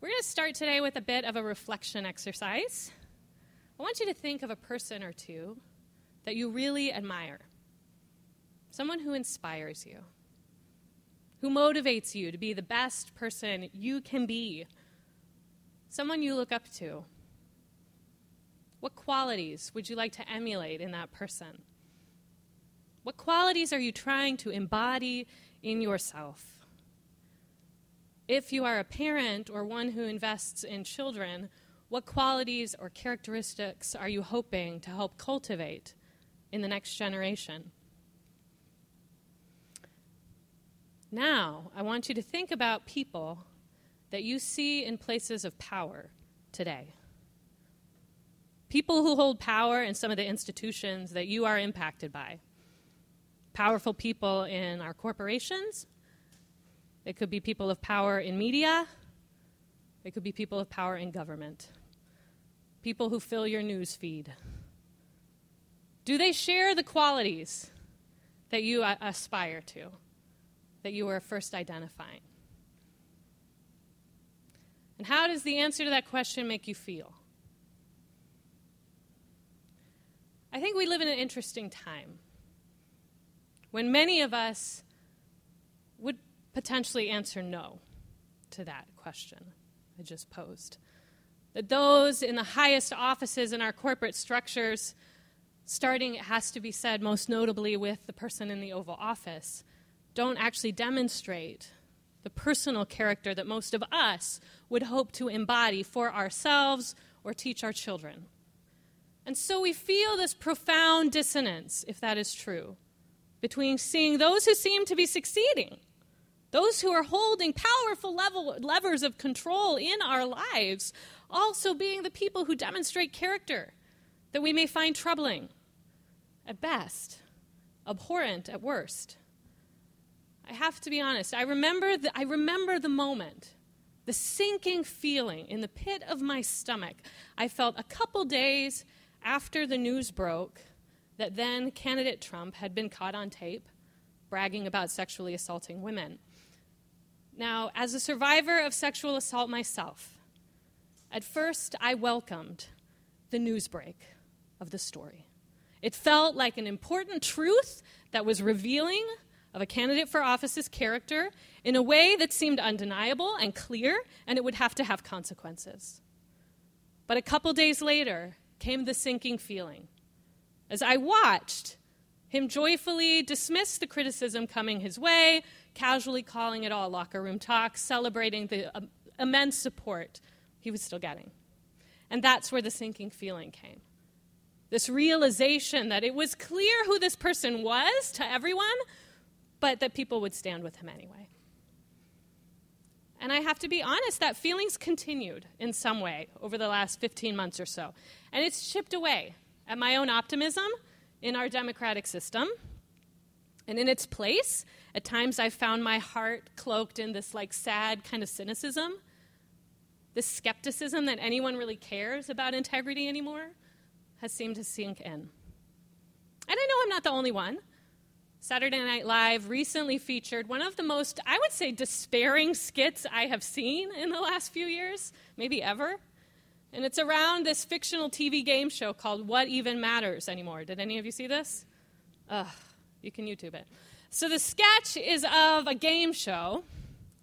We're going to start today with a bit of a reflection exercise. I want you to think of a person or two that you really admire, someone who inspires you, who motivates you to be the best person you can be, someone you look up to. What qualities would you like to emulate in that person? What qualities are you trying to embody in yourself? If you are a parent or one who invests in children, what qualities or characteristics are you hoping to help cultivate in the next generation? Now, I want you to think about people that you see in places of power today. People who hold power in some of the institutions that you are impacted by. Powerful people in our corporations, it could be people of power in media. It could be people of power in government. People who fill your news feed. Do they share the qualities that you aspire to, that you are first identifying? And how does the answer to that question make you feel? I think we live in an interesting time when many of us potentially answer no to that question I just posed. That those in the highest offices in our corporate structures, starting, it has to be said, most notably with the person in the Oval Office, don't actually demonstrate the personal character that most of us would hope to embody for ourselves or teach our children. And so we feel this profound dissonance, if that is true, between seeing those who seem to be succeeding those who are holding powerful level, levers of control in our lives, also being the people who demonstrate character that we may find troubling at best, abhorrent at worst. I have to be honest, I remember the, I remember the moment, the sinking feeling in the pit of my stomach I felt a couple days after the news broke that then candidate Trump had been caught on tape bragging about sexually assaulting women. Now, as a survivor of sexual assault myself, at first I welcomed the news break of the story. It felt like an important truth that was revealing of a candidate for office's character in a way that seemed undeniable and clear, and it would have to have consequences. But a couple days later came the sinking feeling. As I watched him joyfully dismiss the criticism coming his way, casually calling it all locker room talk, celebrating the um, immense support he was still getting. And that's where the sinking feeling came. This realization that it was clear who this person was to everyone, but that people would stand with him anyway. And I have to be honest, that feeling's continued in some way over the last 15 months or so. And it's chipped away at my own optimism in our democratic system. And in its place, at times I've found my heart cloaked in this like sad kind of cynicism, this skepticism that anyone really cares about integrity anymore has seemed to sink in. And I know I'm not the only one. Saturday Night Live recently featured one of the most, I would say, despairing skits I have seen in the last few years, maybe ever. And it's around this fictional TV game show called What Even Matters Anymore. Did any of you see this? Ugh, you can YouTube it. So the sketch is of a game show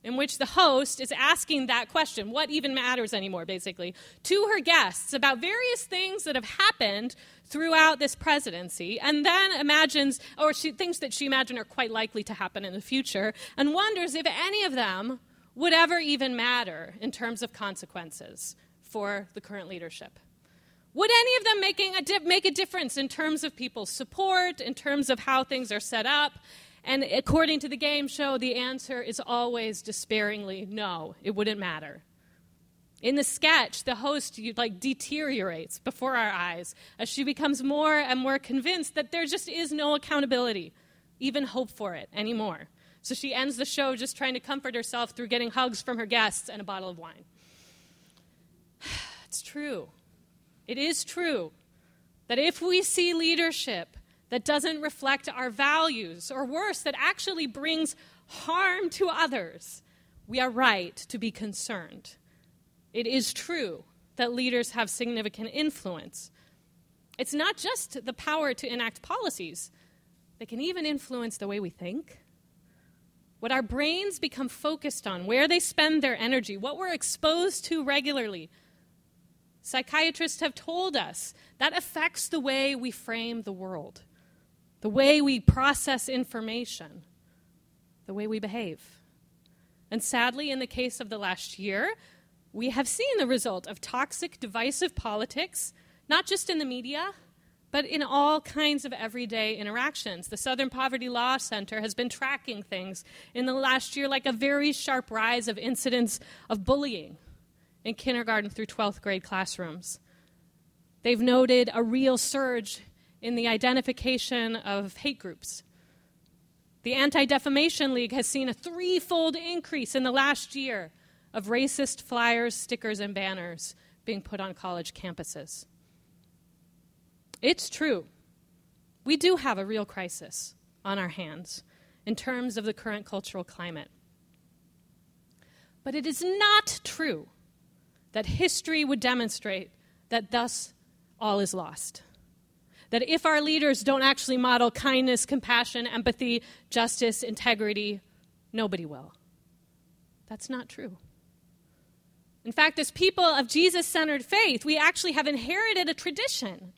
in which the host is asking that question, what even matters anymore, basically, to her guests about various things that have happened throughout this presidency, and then imagines, or she thinks that she imagines are quite likely to happen in the future, and wonders if any of them would ever even matter in terms of consequences for the current leadership. Would any of them making a di- make a difference in terms of people's support, in terms of how things are set up? And according to the game show, the answer is always despairingly no, it wouldn't matter. In the sketch, the host like deteriorates before our eyes as she becomes more and more convinced that there just is no accountability, even hope for it anymore. So she ends the show just trying to comfort herself through getting hugs from her guests and a bottle of wine. It's true. It is true that if we see leadership that doesn't reflect our values, or worse, that actually brings harm to others, we are right to be concerned. it is true that leaders have significant influence. It's not just the power to enact policies, they can even influence the way we think, what our brains become focused on, where they spend their energy, what we're exposed to regularly. Psychiatrists have told us that affects the way we frame the world, the way we process information, the way we behave. And sadly, in the case of the last year, we have seen the result of toxic, divisive politics, not just in the media, but in all kinds of everyday interactions. The Southern Poverty Law Center has been tracking things in the last year like a very sharp rise of incidents of bullying in kindergarten through 12th grade classrooms. They've noted a real surge in the identification of hate groups. The Anti Defamation League has seen a threefold increase in the last year of racist flyers, stickers, and banners being put on college campuses. It's true. We do have a real crisis on our hands in terms of the current cultural climate. But it is not true that history would demonstrate that thus all is lost. That if our leaders don't actually model kindness, compassion, empathy, justice, integrity, nobody will. That's not true. In fact, as people of Jesus centered faith, we actually have inherited a tradition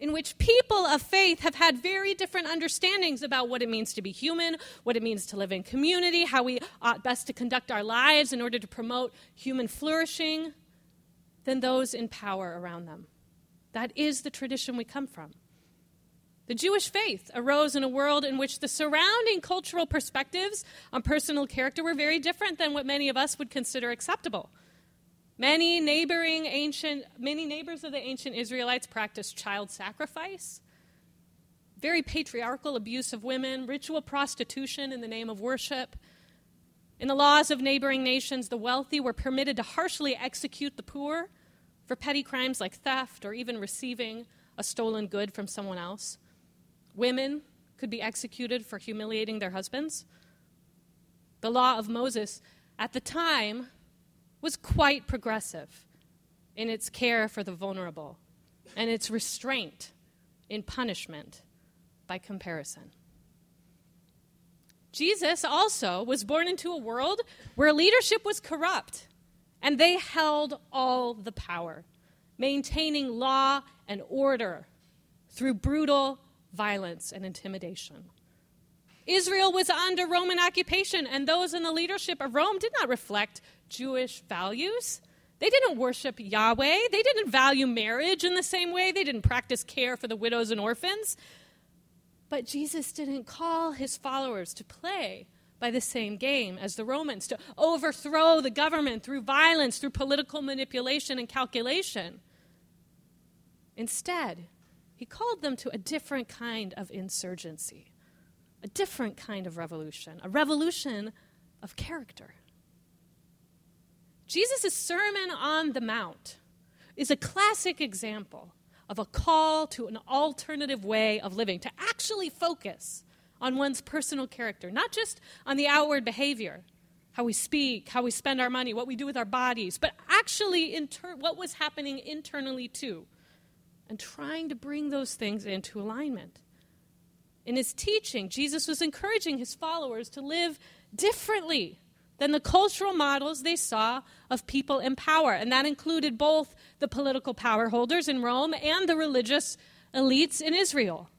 in which people of faith have had very different understandings about what it means to be human, what it means to live in community, how we ought best to conduct our lives in order to promote human flourishing, than those in power around them. That is the tradition we come from. The Jewish faith arose in a world in which the surrounding cultural perspectives on personal character were very different than what many of us would consider acceptable. Many neighboring ancient, many neighbors of the ancient Israelites practiced child sacrifice, very patriarchal abuse of women, ritual prostitution in the name of worship. In the laws of neighboring nations, the wealthy were permitted to harshly execute the poor for petty crimes like theft or even receiving a stolen good from someone else. Women could be executed for humiliating their husbands. The law of Moses at the time was quite progressive in its care for the vulnerable and its restraint in punishment by comparison. Jesus also was born into a world where leadership was corrupt and they held all the power, maintaining law and order through brutal violence and intimidation. Israel was under Roman occupation, and those in the leadership of Rome did not reflect Jewish values. They didn't worship Yahweh. They didn't value marriage in the same way. They didn't practice care for the widows and orphans. But Jesus didn't call his followers to play by the same game as the Romans, to overthrow the government through violence, through political manipulation and calculation. Instead, he called them to a different kind of insurgency, a different kind of revolution, a revolution of character. Jesus' Sermon on the Mount is a classic example of a call to an alternative way of living, to actually focus on one's personal character, not just on the outward behavior, how we speak, how we spend our money, what we do with our bodies, but actually inter- what was happening internally too and trying to bring those things into alignment. In his teaching, Jesus was encouraging his followers to live differently than the cultural models they saw of people in power. And that included both the political power holders in Rome and the religious elites in Israel.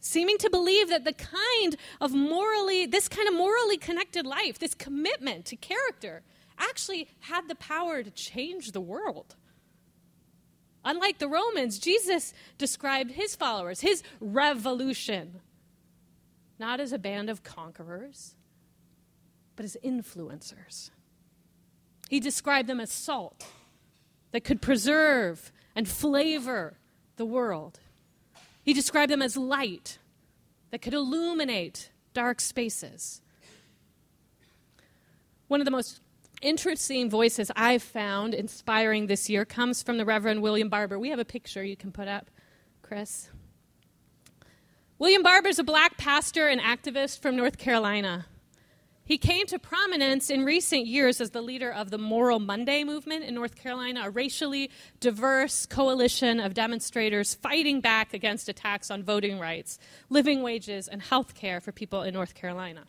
Seeming to believe that the kind of morally, this kind of morally connected life, this commitment to character, actually had the power to change the world. Unlike the Romans, Jesus described his followers, his revolution, not as a band of conquerors, but as influencers. He described them as salt that could preserve and flavor the world. He described them as light that could illuminate dark spaces. One of the most interesting voices I've found inspiring this year comes from the Reverend William Barber. We have a picture you can put up, Chris. William Barber is a black pastor and activist from North Carolina. He came to prominence in recent years as the leader of the Moral Monday movement in North Carolina, a racially diverse coalition of demonstrators fighting back against attacks on voting rights, living wages, and health care for people in North Carolina.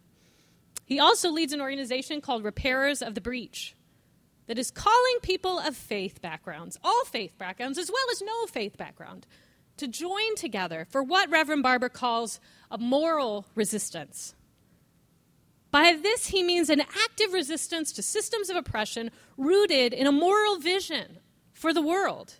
He also leads an organization called Repairers of the Breach that is calling people of faith backgrounds, all faith backgrounds, as well as no faith background, to join together for what Reverend Barber calls a moral resistance by this, he means an active resistance to systems of oppression rooted in a moral vision for the world.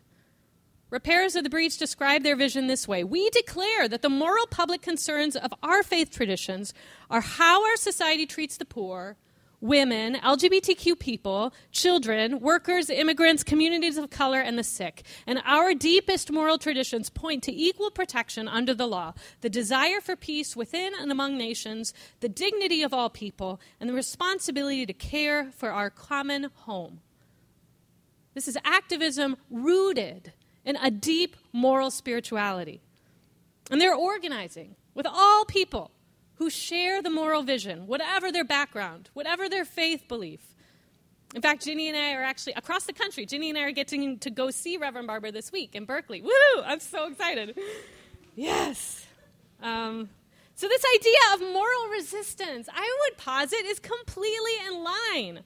Repairers of the Breach describe their vision this way We declare that the moral public concerns of our faith traditions are how our society treats the poor, women, LGBTQ people, children, workers, immigrants, communities of color, and the sick. And our deepest moral traditions point to equal protection under the law, the desire for peace within and among nations, the dignity of all people, and the responsibility to care for our common home. This is activism rooted in a deep moral spirituality. And they're organizing with all people who share the moral vision, whatever their background, whatever their faith belief. In fact, Ginny and I are actually across the country. Ginny and I are getting to go see Reverend Barber this week in Berkeley. Woo! I'm so excited. Yes. Um, so, this idea of moral resistance, I would posit, is completely in line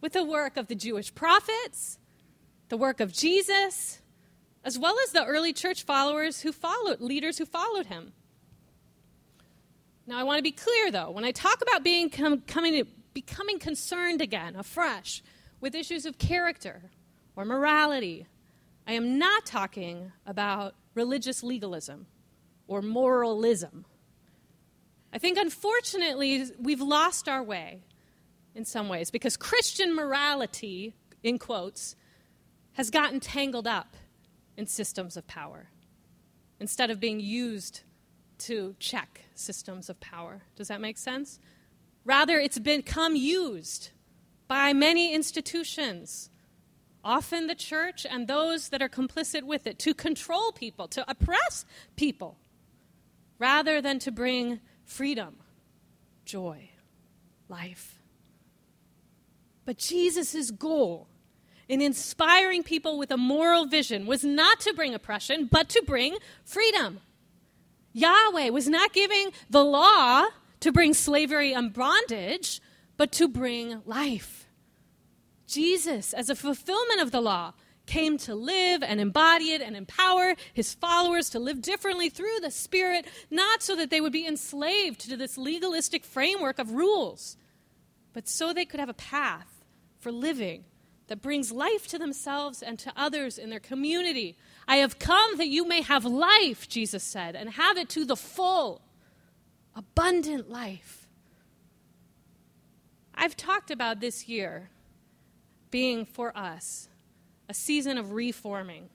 with the work of the Jewish prophets, the work of Jesus, as well as the early church followers who followed, leaders who followed him. Now, I want to be clear, though. When I talk about being com- coming becoming concerned again, afresh, with issues of character or morality, I am not talking about religious legalism or moralism. I think, unfortunately, we've lost our way in some ways because Christian morality, in quotes, has gotten tangled up in systems of power instead of being used to check systems of power. Does that make sense? Rather, it's become used by many institutions, often the church and those that are complicit with it, to control people, to oppress people, rather than to bring freedom, joy, life. But Jesus' goal in inspiring people with a moral vision was not to bring oppression, but to bring freedom. Yahweh was not giving the law to bring slavery and bondage, but to bring life. Jesus, as a fulfillment of the law, came to live and embody it and empower his followers to live differently through the Spirit, not so that they would be enslaved to this legalistic framework of rules, but so they could have a path for living that brings life to themselves and to others in their community. I have come that you may have life, Jesus said, and have it to the full, abundant life. I've talked about this year being for us a season of reforming.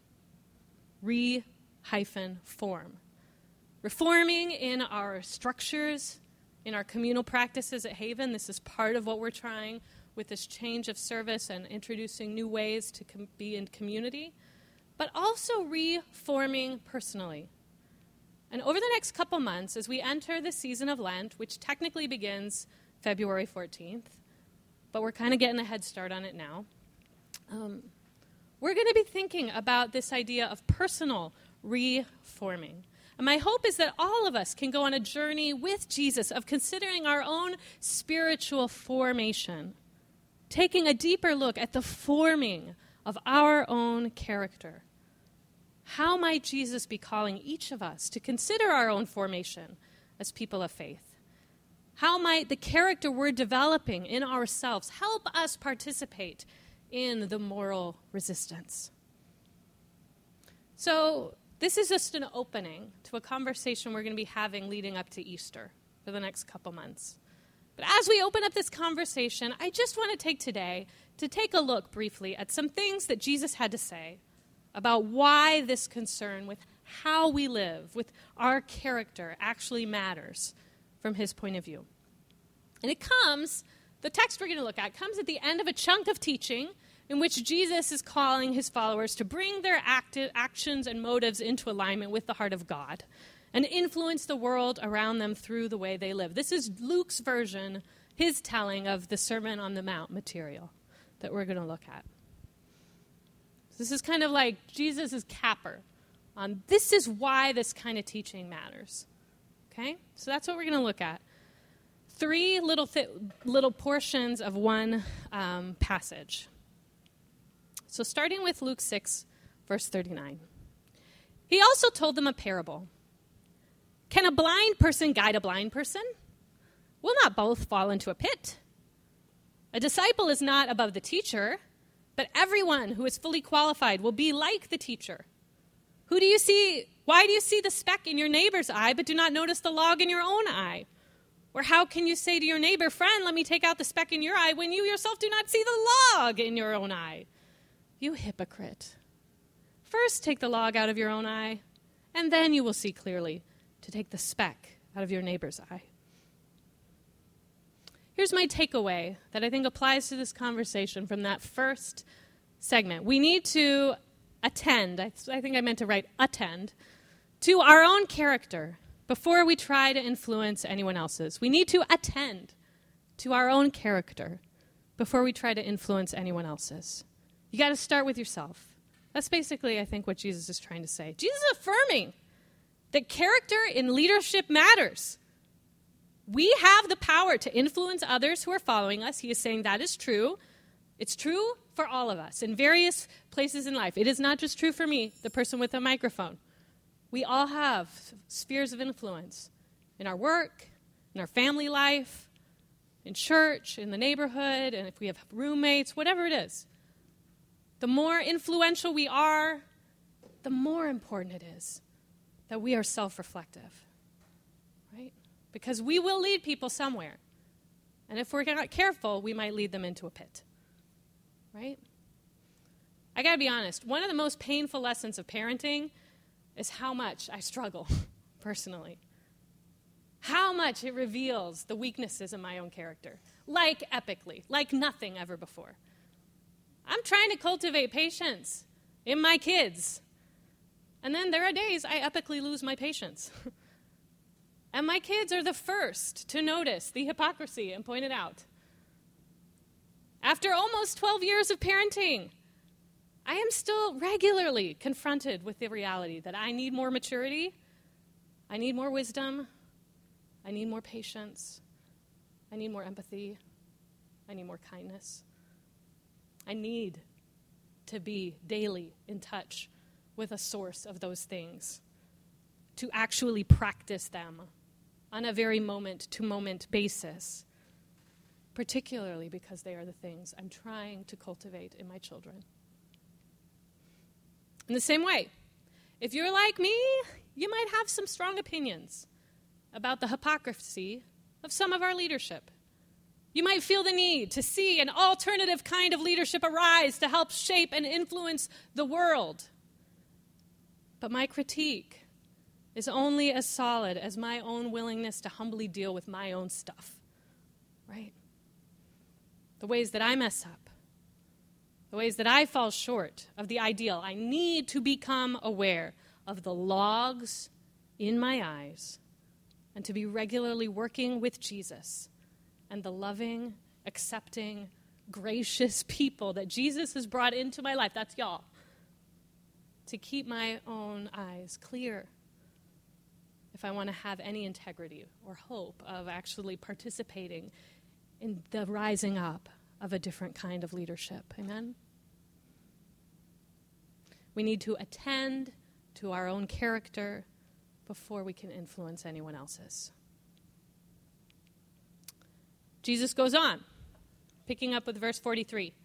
Re hyphen form. Reforming in our structures, in our communal practices at Haven. This is part of what we're trying with this change of service and introducing new ways to com- be in community, but also reforming personally. And over the next couple months, as we enter the season of Lent, which technically begins February 14th, but we're kind of getting a head start on it now, um, we're going to be thinking about this idea of personal reforming. And my hope is that all of us can go on a journey with Jesus of considering our own spiritual formation taking a deeper look at the forming of our own character. How might Jesus be calling each of us to consider our own formation as people of faith? How might the character we're developing in ourselves help us participate in the moral resistance? So, this is just an opening to a conversation we're going to be having leading up to Easter for the next couple months. But as we open up this conversation, I just want to take today to take a look briefly at some things that Jesus had to say about why this concern with how we live, with our character, actually matters from his point of view. And it comes, the text we're going to look at comes at the end of a chunk of teaching in which Jesus is calling his followers to bring their active actions and motives into alignment with the heart of God and influence the world around them through the way they live. This is Luke's version, his telling of the Sermon on the Mount material that we're going to look at. This is kind of like Jesus' capper on this is why this kind of teaching matters. Okay? So that's what we're going to look at. Three little, th- little portions of one um, passage. So starting with Luke 6, verse 39. He also told them a parable. Can a blind person guide a blind person? Will not both fall into a pit? A disciple is not above the teacher, but everyone who is fully qualified will be like the teacher. Who do you see? Why do you see the speck in your neighbor's eye, but do not notice the log in your own eye? Or how can you say to your neighbor, Friend, let me take out the speck in your eye, when you yourself do not see the log in your own eye? You hypocrite. First take the log out of your own eye, and then you will see clearly to take the speck out of your neighbor's eye. Here's my takeaway that I think applies to this conversation from that first segment. We need to attend, I, I think I meant to write attend, to our own character before we try to influence anyone else's. We need to attend to our own character before we try to influence anyone else's. You got to start with yourself. That's basically, I think, what Jesus is trying to say. Jesus is affirming that character in leadership matters. We have the power to influence others who are following us. He is saying that is true. It's true for all of us in various places in life. It is not just true for me, the person with a microphone. We all have spheres of influence in our work, in our family life, in church, in the neighborhood, and if we have roommates, whatever it is. The more influential we are, the more important it is that we are self reflective because we will lead people somewhere. And if we're not careful, we might lead them into a pit. Right? I got to be honest, one of the most painful lessons of parenting is how much I struggle personally. How much it reveals the weaknesses in my own character, like epically, like nothing ever before. I'm trying to cultivate patience in my kids. And then there are days I epically lose my patience. And my kids are the first to notice the hypocrisy and point it out. After almost 12 years of parenting, I am still regularly confronted with the reality that I need more maturity, I need more wisdom, I need more patience, I need more empathy, I need more kindness. I need to be daily in touch with a source of those things, to actually practice them on a very moment to moment basis, particularly because they are the things I'm trying to cultivate in my children. In the same way, if you're like me, you might have some strong opinions about the hypocrisy of some of our leadership. You might feel the need to see an alternative kind of leadership arise to help shape and influence the world. But my critique is only as solid as my own willingness to humbly deal with my own stuff, right? The ways that I mess up, the ways that I fall short of the ideal. I need to become aware of the logs in my eyes and to be regularly working with Jesus and the loving, accepting, gracious people that Jesus has brought into my life. That's y'all. To keep my own eyes clear if I want to have any integrity or hope of actually participating in the rising up of a different kind of leadership. Amen? We need to attend to our own character before we can influence anyone else's. Jesus goes on, picking up with verse 43.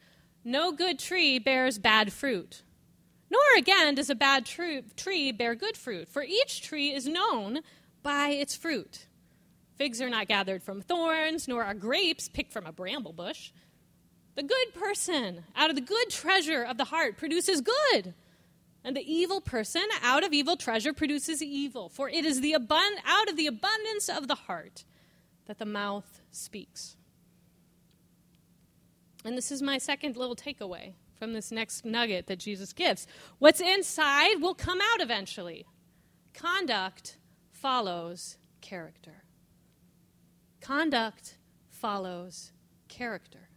No good tree bears bad fruit, nor again does a bad tree bear good fruit, for each tree is known by its fruit. Figs are not gathered from thorns, nor are grapes picked from a bramble bush. The good person out of the good treasure of the heart produces good, and the evil person out of evil treasure produces evil. For it is the abund- out of the abundance of the heart that the mouth speaks. And this is my second little takeaway from this next nugget that Jesus gives. What's inside will come out eventually. Conduct follows character. Conduct follows character.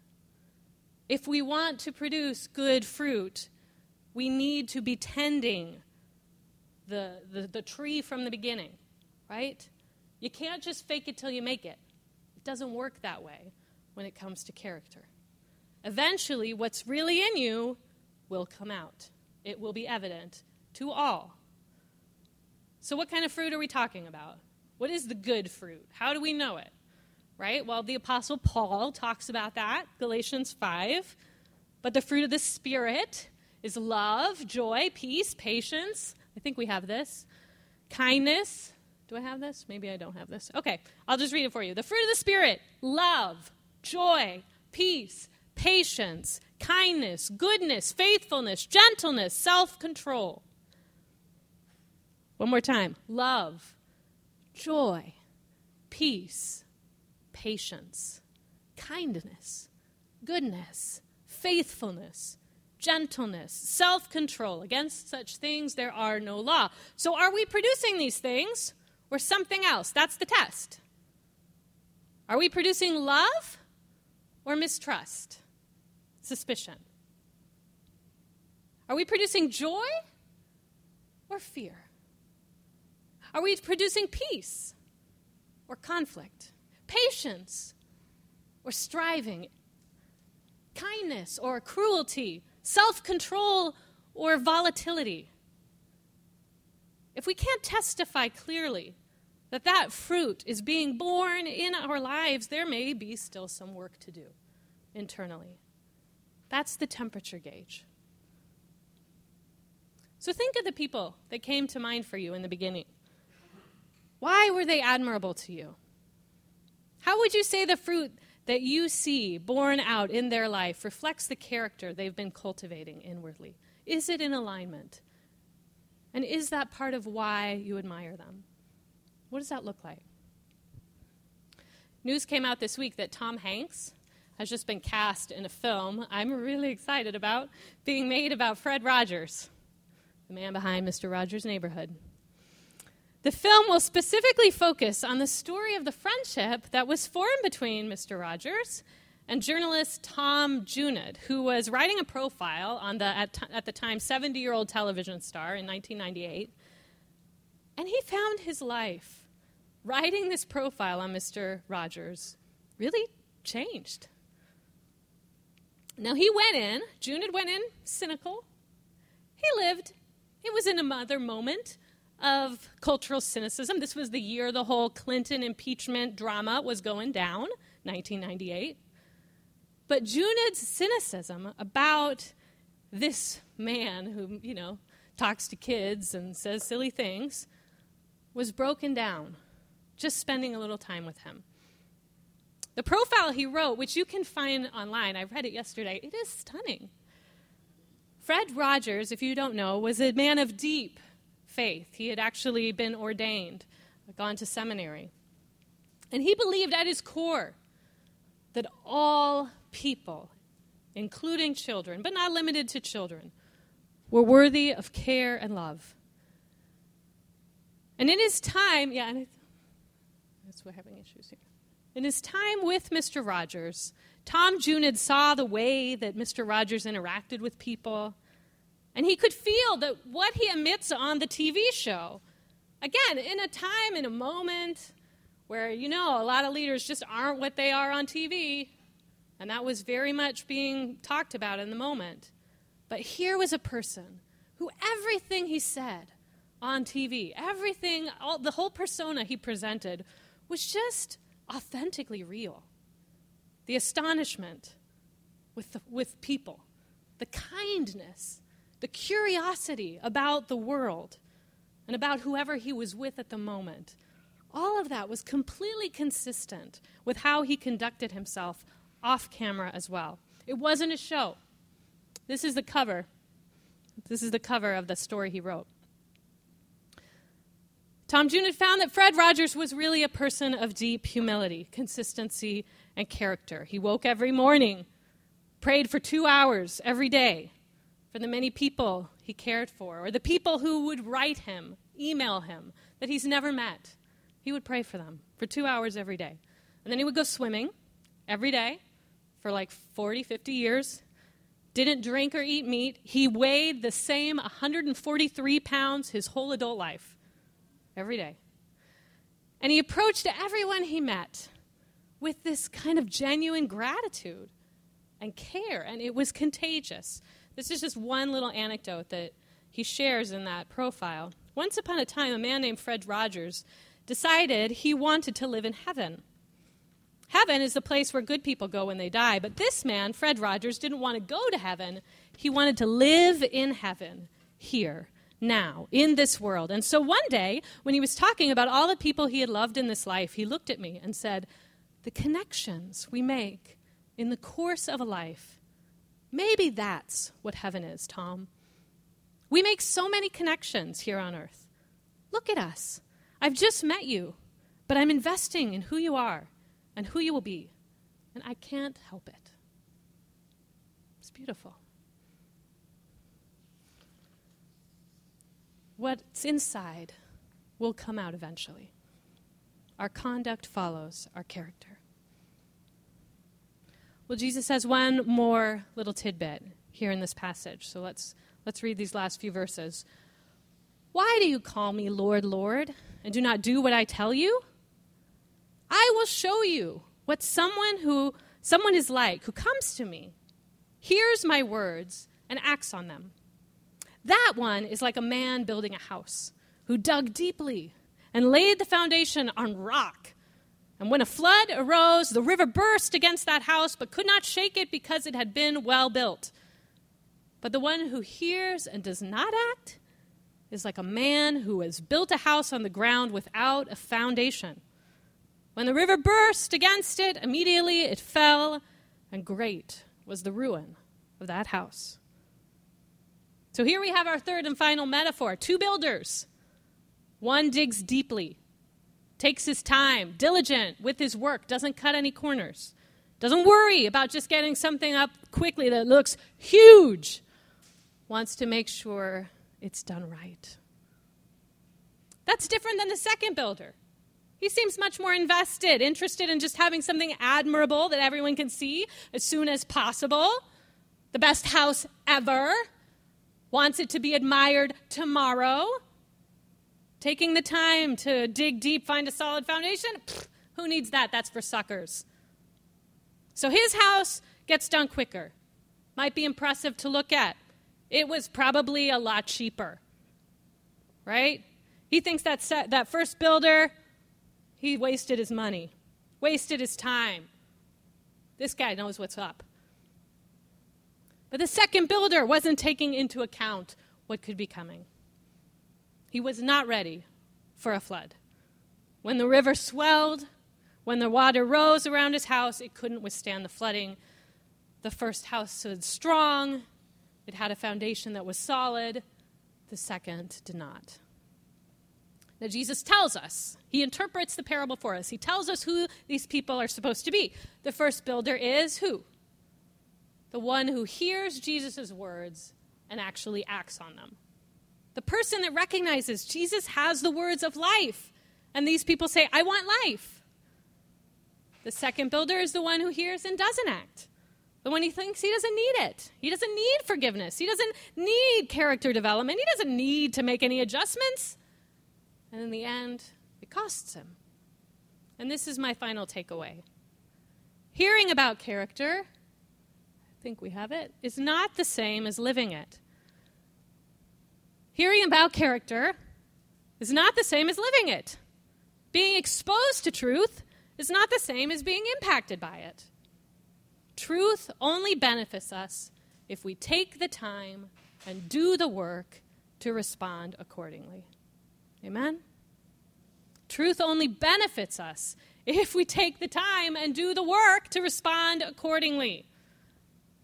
If we want to produce good fruit, we need to be tending the, the, the tree from the beginning, right? You can't just fake it till you make it. It doesn't work that way when it comes to character. Eventually, what's really in you will come out, it will be evident to all. So, what kind of fruit are we talking about? What is the good fruit? How do we know it? Right? Well, the Apostle Paul talks about that, Galatians 5. But the fruit of the Spirit is love, joy, peace, patience. I think we have this. Kindness. Do I have this? Maybe I don't have this. Okay, I'll just read it for you. The fruit of the Spirit love, joy, peace, patience, kindness, goodness, faithfulness, gentleness, self control. One more time love, joy, peace, patience, kindness, goodness, faithfulness, gentleness, self control. Against such things there are no law. So, are we producing these things or something else? That's the test. Are we producing love or mistrust? Suspicion. Are we producing joy or fear? Are we producing peace or conflict? Patience or striving? Kindness or cruelty? Self control or volatility? If we can't testify clearly that that fruit is being borne in our lives, there may be still some work to do internally. That's the temperature gauge. So think of the people that came to mind for you in the beginning. Why were they admirable to you? How would you say the fruit that you see borne out in their life reflects the character they've been cultivating inwardly? Is it in alignment? And is that part of why you admire them? What does that look like? News came out this week that Tom Hanks has just been cast in a film I'm really excited about being made about Fred Rogers, the man behind Mr. Rogers' Neighborhood. The film will specifically focus on the story of the friendship that was formed between Mr. Rogers and journalist Tom Junod, who was writing a profile on the, at, t- at the time, 70 year old television star in 1998. And he found his life writing this profile on Mr. Rogers really changed. Now, he went in, Junod went in cynical. He lived, it was in another moment of cultural cynicism. This was the year the whole Clinton impeachment drama was going down, 1998. But Junod's cynicism about this man who, you know, talks to kids and says silly things was broken down just spending a little time with him. The profile he wrote, which you can find online, I read it yesterday, it is stunning. Fred Rogers, if you don't know, was a man of deep faith. He had actually been ordained, gone to seminary. And he believed at his core that all people, including children, but not limited to children, were worthy of care and love. And in his time, yeah, and that's we're having issues here. In his time with Mr. Rogers, Tom Junod saw the way that Mr. Rogers interacted with people and he could feel that what he emits on the TV show, again, in a time, in a moment where, you know, a lot of leaders just aren't what they are on TV. And that was very much being talked about in the moment. But here was a person who everything he said on TV, everything, all, the whole persona he presented was just authentically real. The astonishment with, the, with people, the kindness, the curiosity about the world and about whoever he was with at the moment. All of that was completely consistent with how he conducted himself off camera as well. It wasn't a show. This is the cover. This is the cover of the story he wrote. Tom Junod found that Fred Rogers was really a person of deep humility, consistency, and character. He woke every morning, prayed for two hours every day, for the many people he cared for, or the people who would write him, email him, that he's never met. He would pray for them for two hours every day. And then he would go swimming every day for like 40, 50 years, didn't drink or eat meat. He weighed the same 143 pounds his whole adult life, every day. And he approached everyone he met with this kind of genuine gratitude and care, and it was contagious. This is just one little anecdote that he shares in that profile. Once upon a time, a man named Fred Rogers decided he wanted to live in heaven. Heaven is the place where good people go when they die, but this man, Fred Rogers, didn't want to go to heaven. He wanted to live in heaven, here, now, in this world. And so one day, when he was talking about all the people he had loved in this life, he looked at me and said, The connections we make in the course of a life, maybe that's what heaven is, Tom. We make so many connections here on earth. Look at us. I've just met you, but I'm investing in who you are and who you will be. And I can't help it. It's beautiful. What's inside will come out eventually. Our conduct follows our character. Well, Jesus has one more little tidbit here in this passage. So let's, let's read these last few verses. Why do you call me Lord, Lord, and do not do what I tell you? I will show you what someone who someone is like who comes to me, hears my words, and acts on them. That one is like a man building a house who dug deeply and laid the foundation on rock. And when a flood arose, the river burst against that house, but could not shake it because it had been well built. But the one who hears and does not act is like a man who has built a house on the ground without a foundation. When the river burst against it, immediately it fell, and great was the ruin of that house. So here we have our third and final metaphor two builders. One digs deeply, takes his time, diligent with his work, doesn't cut any corners, doesn't worry about just getting something up quickly that looks huge, wants to make sure it's done right. That's different than the second builder. He seems much more invested, interested in just having something admirable that everyone can see as soon as possible. The best house ever. Wants it to be admired tomorrow. Taking the time to dig deep, find a solid foundation. Pfft, who needs that? That's for suckers. So his house gets done quicker. Might be impressive to look at. It was probably a lot cheaper. Right? He thinks that, set, that first builder he wasted his money, wasted his time. This guy knows what's up. But the second builder wasn't taking into account what could be coming. He was not ready for a flood. When the river swelled, when the water rose around his house, it couldn't withstand the flooding. The first house stood strong, it had a foundation that was solid. The second did not. Now, Jesus tells us, he interprets the parable for us. He tells us who these people are supposed to be. The first builder is who? The one who hears Jesus' words and actually acts on them. The person that recognizes Jesus has the words of life. And these people say, I want life. The second builder is the one who hears and doesn't act. The one who thinks he doesn't need it. He doesn't need forgiveness. He doesn't need character development. He doesn't need to make any adjustments. And in the end, it costs him. And this is my final takeaway. Hearing about character, think we have it, is not the same as living it. Hearing about character is not the same as living it. Being exposed to truth is not the same as being impacted by it. Truth only benefits us if we take the time and do the work to respond accordingly. Amen? Truth only benefits us if we take the time and do the work to respond accordingly.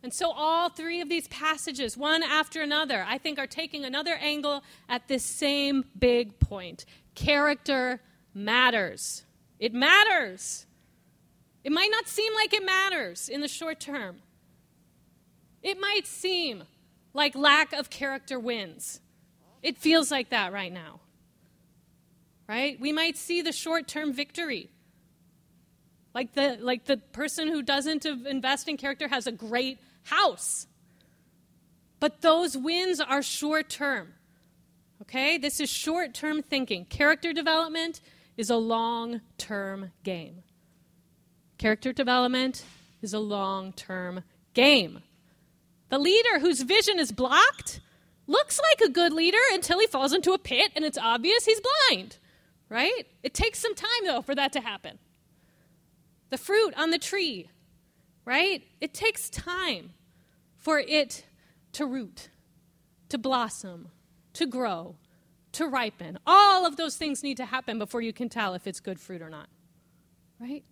And so, all three of these passages, one after another, I think are taking another angle at this same big point. Character matters. It matters. It might not seem like it matters in the short term. It might seem like lack of character wins. It feels like that right now right? We might see the short term victory. Like the, like the person who doesn't invest in character has a great house. But those wins are short term. Okay? This is short term thinking. Character development is a long term game. Character development is a long term game. The leader whose vision is blocked looks like a good leader until he falls into a pit and it's obvious he's blind, right? It takes some time, though, for that to happen. The fruit on the tree, right? It takes time for it to root, to blossom, to grow, to ripen. All of those things need to happen before you can tell if it's good fruit or not, right?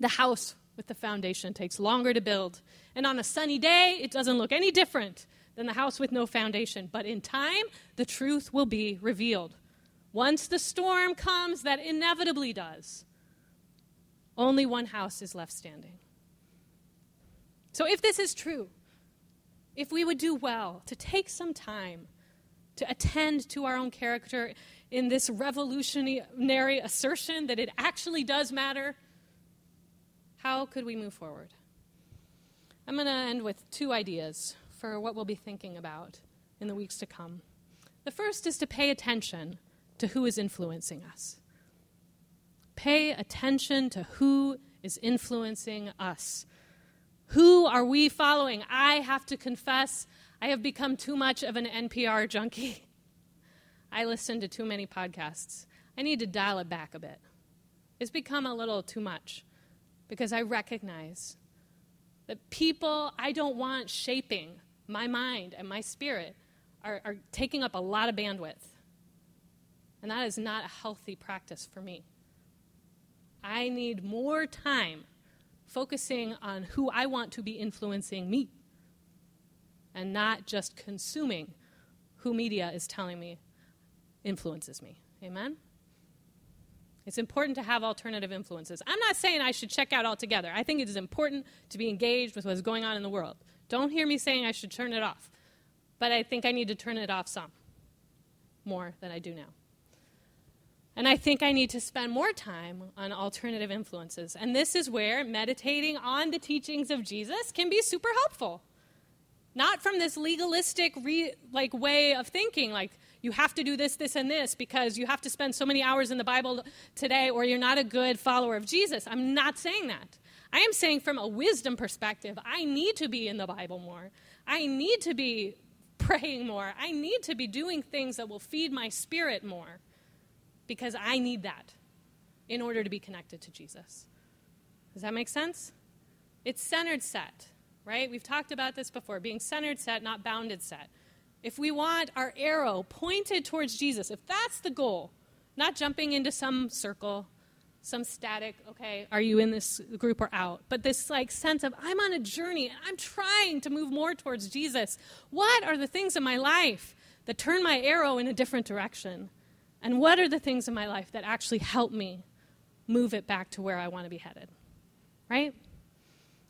The house with the foundation takes longer to build. And on a sunny day, it doesn't look any different than the house with no foundation. But in time, the truth will be revealed. Once the storm comes, that inevitably does, only one house is left standing. So if this is true, if we would do well to take some time to attend to our own character in this revolutionary assertion that it actually does matter, how could we move forward? I'm going to end with two ideas for what we'll be thinking about in the weeks to come. The first is to pay attention to who is influencing us. Pay attention to who is influencing us. Who are we following? I have to confess, I have become too much of an NPR junkie. I listen to too many podcasts. I need to dial it back a bit. It's become a little too much because I recognize that people I don't want shaping my mind and my spirit are, are taking up a lot of bandwidth. And that is not a healthy practice for me. I need more time focusing on who I want to be influencing me and not just consuming who media is telling me influences me. Amen? It's important to have alternative influences. I'm not saying I should check out altogether. I think it is important to be engaged with what's going on in the world. Don't hear me saying I should turn it off. But I think I need to turn it off some more than I do now. And I think I need to spend more time on alternative influences. And this is where meditating on the teachings of Jesus can be super helpful. Not from this legalistic re- like way of thinking like you have to do this this and this because you have to spend so many hours in the Bible today or you're not a good follower of Jesus. I'm not saying that. I am saying from a wisdom perspective, I need to be in the Bible more. I need to be praying more. I need to be doing things that will feed my spirit more because I need that in order to be connected to Jesus. Does that make sense? It's centered set, right? We've talked about this before being centered set, not bounded set. If we want our arrow pointed towards Jesus, if that's the goal, not jumping into some circle, some static, okay, are you in this group or out? But this like sense of I'm on a journey and I'm trying to move more towards Jesus. What are the things in my life that turn my arrow in a different direction? And what are the things in my life that actually help me move it back to where I want to be headed? Right?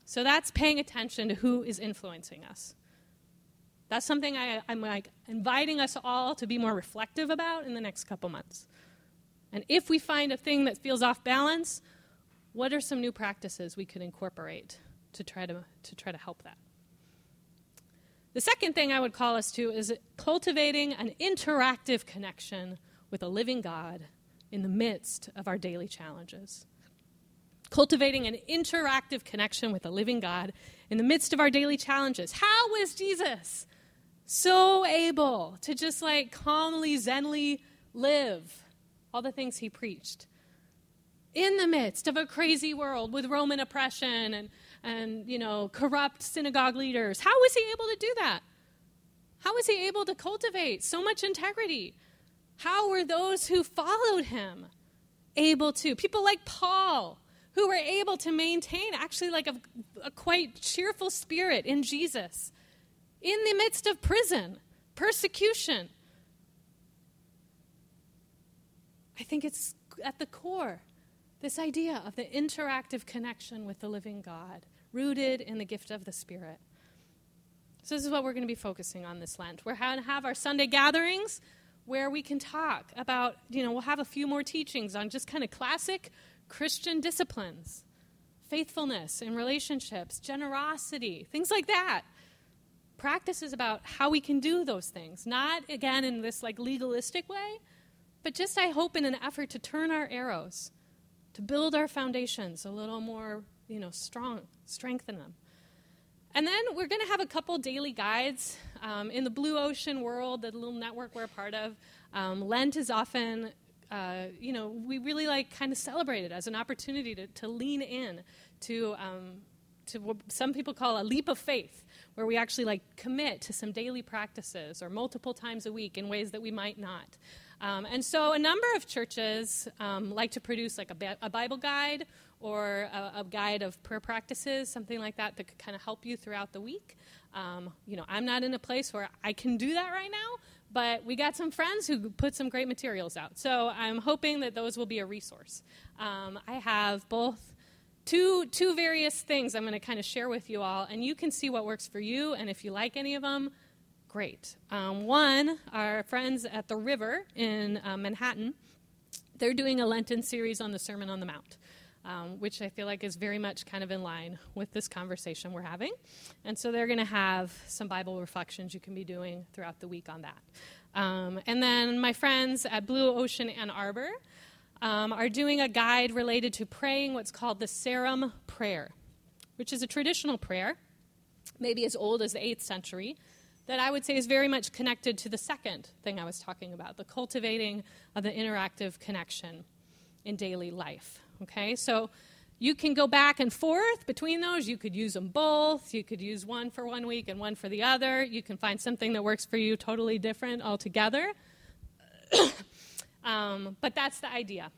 So that's paying attention to who is influencing us. That's something I, am like inviting us all to be more reflective about in the next couple months. And if we find a thing that feels off balance, what are some new practices we could incorporate to try to, to try to help that? The second thing I would call us to is cultivating an interactive connection with a living God in the midst of our daily challenges. Cultivating an interactive connection with a living God in the midst of our daily challenges. How was Jesus so able to just like calmly, zenly live all the things he preached in the midst of a crazy world with Roman oppression and, and you know, corrupt synagogue leaders. How was he able to do that? How was he able to cultivate so much integrity? How were those who followed him able to? People like Paul, who were able to maintain actually like a, a quite cheerful spirit in Jesus in the midst of prison, persecution, I think it's at the core this idea of the interactive connection with the living God, rooted in the gift of the Spirit. So, this is what we're going to be focusing on this Lent. We're going to have our Sunday gatherings where we can talk about, you know, we'll have a few more teachings on just kind of classic Christian disciplines faithfulness in relationships, generosity, things like that. Practice is about how we can do those things, not again in this like legalistic way, but just I hope in an effort to turn our arrows, to build our foundations a little more, you know, strong, strengthen them. And then we're going to have a couple daily guides. Um, in the Blue Ocean world, the little network we're a part of, um, Lent is often, uh, you know, we really like kind of celebrate it as an opportunity to, to lean in to, um, to what some people call a leap of faith, where we actually like commit to some daily practices or multiple times a week in ways that we might not. Um, and so a number of churches um, like to produce like a, a Bible guide or a, a, guide of prayer practices, something like that, that could kind of help you throughout the week. Um, you know, I'm not in a place where I can do that right now, but we got some friends who put some great materials out. So I'm hoping that those will be a resource. Um, I have both two, two various things I'm going to kind of share with you all, and you can see what works for you, and if you like any of them, great. Um, one, our friends at the River in uh, Manhattan, they're doing a Lenten series on the Sermon on the Mount um, which I feel like is very much kind of in line with this conversation we're having. And so they're going to have some Bible reflections you can be doing throughout the week on that. Um, and then my friends at Blue Ocean Ann Arbor um, are doing a guide related to praying what's called the Sarum Prayer, which is a traditional prayer, maybe as old as the 8th century, that I would say is very much connected to the second thing I was talking about the cultivating of the interactive connection in daily life. Okay, so you can go back and forth between those. You could use them both. You could use one for one week and one for the other. You can find something that works for you totally different altogether. um, but that's the idea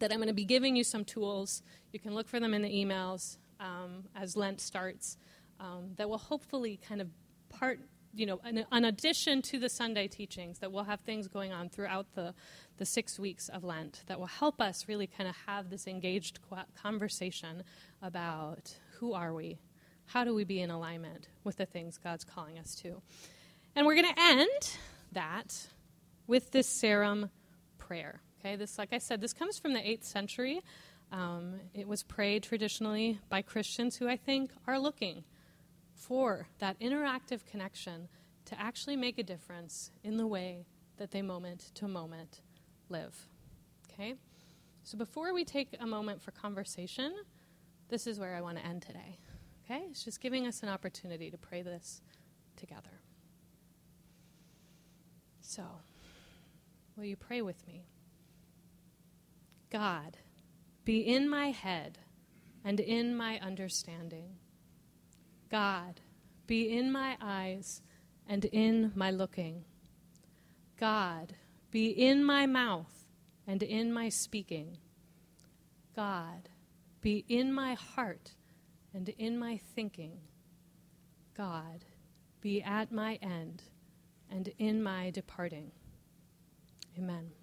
that I'm going to be giving you some tools. You can look for them in the emails um, as Lent starts um, that will hopefully kind of part you know, an, an, addition to the Sunday teachings, that we'll have things going on throughout the, the six weeks of Lent that will help us really kind of have this engaged conversation about who are we? How do we be in alignment with the things God's calling us to? And we're going to end that with this Sarum prayer. Okay, this, like I said, this comes from the 8th century. Um, it was prayed traditionally by Christians who I think are looking for that interactive connection to actually make a difference in the way that they moment to moment live. Okay? So before we take a moment for conversation, this is where I want to end today. Okay? It's just giving us an opportunity to pray this together. So, will you pray with me? God, be in my head and in my understanding. God, be in my eyes and in my looking. God, be in my mouth and in my speaking. God, be in my heart and in my thinking. God, be at my end and in my departing. Amen.